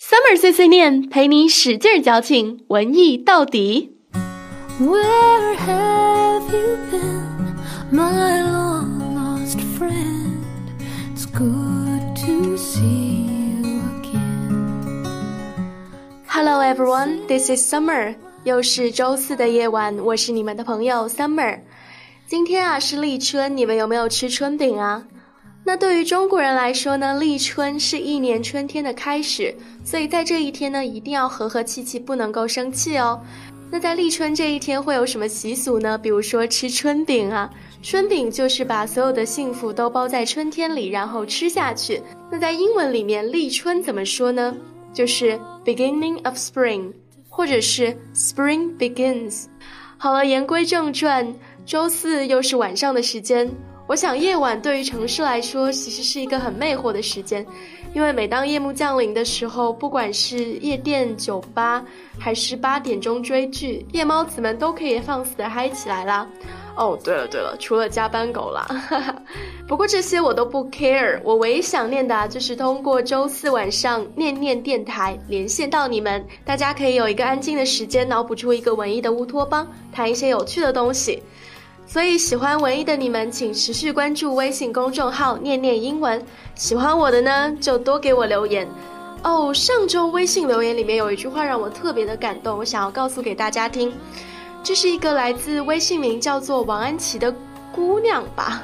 Summer 碎碎念，陪你使劲矫情，文艺到底。Where have you been, my long lost friend? It's good to see you again. Hello everyone, this is Summer. 又是周四的夜晚，我是你们的朋友 Summer。今天啊是立春，你们有没有吃春饼啊？那对于中国人来说呢，立春是一年春天的开始，所以在这一天呢，一定要和和气气，不能够生气哦。那在立春这一天会有什么习俗呢？比如说吃春饼啊，春饼就是把所有的幸福都包在春天里，然后吃下去。那在英文里面，立春怎么说呢？就是 beginning of spring，或者是 spring begins。好了，言归正传，周四又是晚上的时间。我想夜晚对于城市来说，其实是一个很魅惑的时间，因为每当夜幕降临的时候，不管是夜店、酒吧，还是八点钟追剧，夜猫子们都可以放肆的嗨起来啦。哦，对了对了，除了加班狗啦。不过这些我都不 care，我唯一想念的啊，就是通过周四晚上念念电台连线到你们，大家可以有一个安静的时间，脑补出一个文艺的乌托邦，谈一些有趣的东西。所以喜欢文艺的你们，请持续关注微信公众号“念念英文”。喜欢我的呢，就多给我留言。哦，上周微信留言里面有一句话让我特别的感动，我想要告诉给大家听。这是一个来自微信名叫做王安琪的姑娘吧？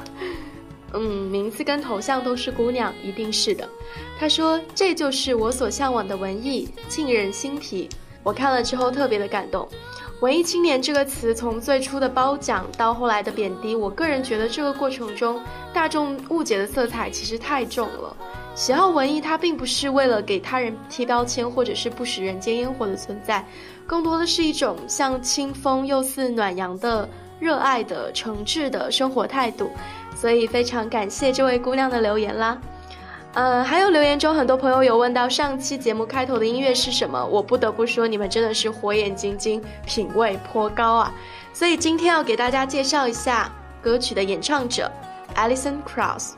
嗯，名字跟头像都是姑娘，一定是的。她说：“这就是我所向往的文艺，沁人心脾。”我看了之后特别的感动。文艺青年这个词从最初的褒奖到后来的贬低，我个人觉得这个过程中大众误解的色彩其实太重了。喜好文艺，它并不是为了给他人贴标签，或者是不食人间烟火的存在，更多的是一种像清风又似暖阳的热爱的诚挚的生活态度。所以非常感谢这位姑娘的留言啦。呃，还有留言中很多朋友有问到上期节目开头的音乐是什么，我不得不说你们真的是火眼金睛，品味颇高啊！所以今天要给大家介绍一下歌曲的演唱者，Alison Krauss。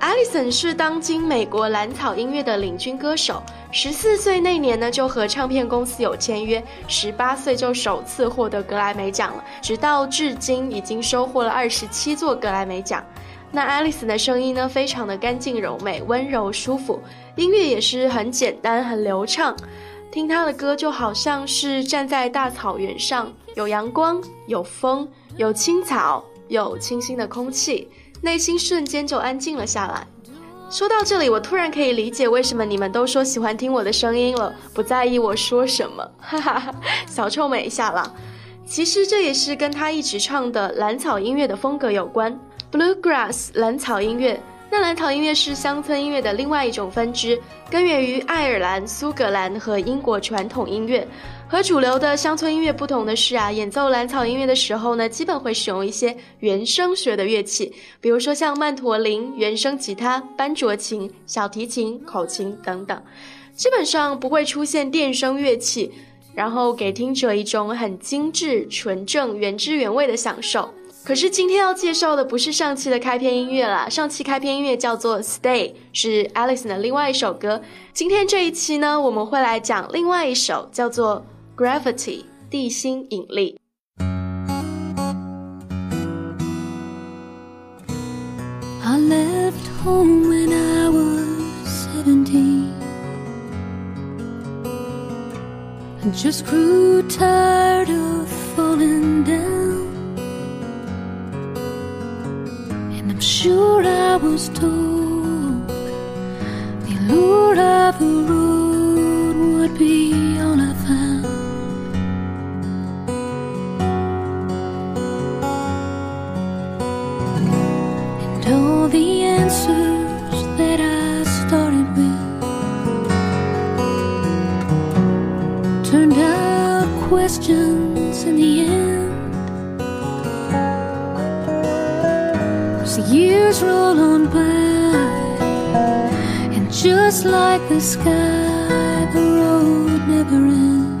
Alison 是当今美国蓝草音乐的领军歌手，十四岁那年呢就和唱片公司有签约，十八岁就首次获得格莱美奖了，直到至今已经收获了二十七座格莱美奖。那 Alice 的声音呢，非常的干净柔美、温柔舒服，音乐也是很简单、很流畅。听她的歌就好像是站在大草原上，有阳光、有风、有青草、有清新的空气，内心瞬间就安静了下来。说到这里，我突然可以理解为什么你们都说喜欢听我的声音了，不在意我说什么，哈哈，小臭美一下啦。其实这也是跟他一直唱的蓝草音乐的风格有关。Bluegrass 蓝草音乐，那蓝草音乐是乡村音乐的另外一种分支，根源于爱尔兰、苏格兰和英国传统音乐。和主流的乡村音乐不同的是啊，演奏蓝草音乐的时候呢，基本会使用一些原声学的乐器，比如说像曼陀林、原声吉他、班卓琴、小提琴、口琴等等，基本上不会出现电声乐器，然后给听者一种很精致、纯正、原汁原味的享受。可是今天要介绍的不是上期的开篇音乐了，上期开篇音乐叫做《Stay》，是 Alison 的另外一首歌。今天这一期呢，我们会来讲另外一首叫做《Gravity》地心引力。I left home when I was seventeen. Just grew tired of I the lure of the road would be all I found. And all the answers years roll on by, and just like the sky, the road never ends.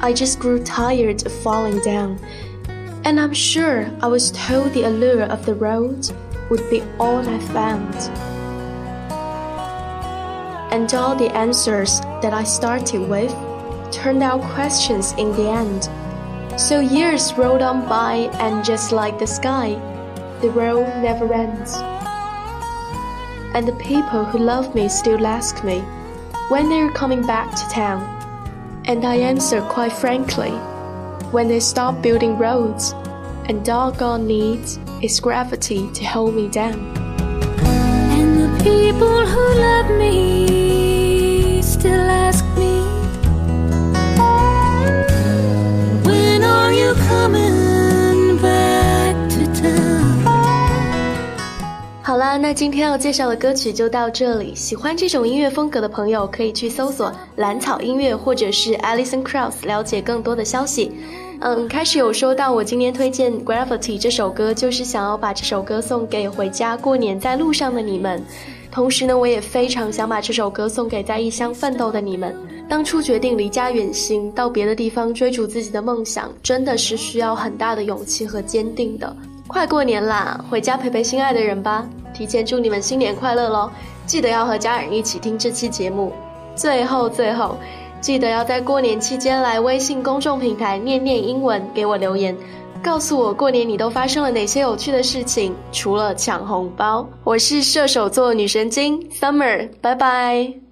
I just grew tired of falling down, and I'm sure I was told the allure of the road would be all I found and all the answers that I started with turned out questions in the end. So years rolled on by, and just like the sky, the road never ends. And the people who love me still ask me when they're coming back to town. And I answer quite frankly when they stop building roads, and God needs is gravity to hold me down. And the people who love me 那今天要介绍的歌曲就到这里喜欢这种音乐风格的朋友可以去搜索蓝草音乐或者是 alison krauss 了解更多的消息嗯开始有说到我今天推荐 gravity 这首歌就是想要把这首歌送给回家过年在路上的你们同时呢，我也非常想把这首歌送给在异乡奋斗的你们。当初决定离家远行，到别的地方追逐自己的梦想，真的是需要很大的勇气和坚定的。快过年啦，回家陪陪心爱的人吧！提前祝你们新年快乐喽！记得要和家人一起听这期节目。最后最后，记得要在过年期间来微信公众平台念念英文给我留言。告诉我过年你都发生了哪些有趣的事情？除了抢红包，我是射手座女神经 Summer，拜拜。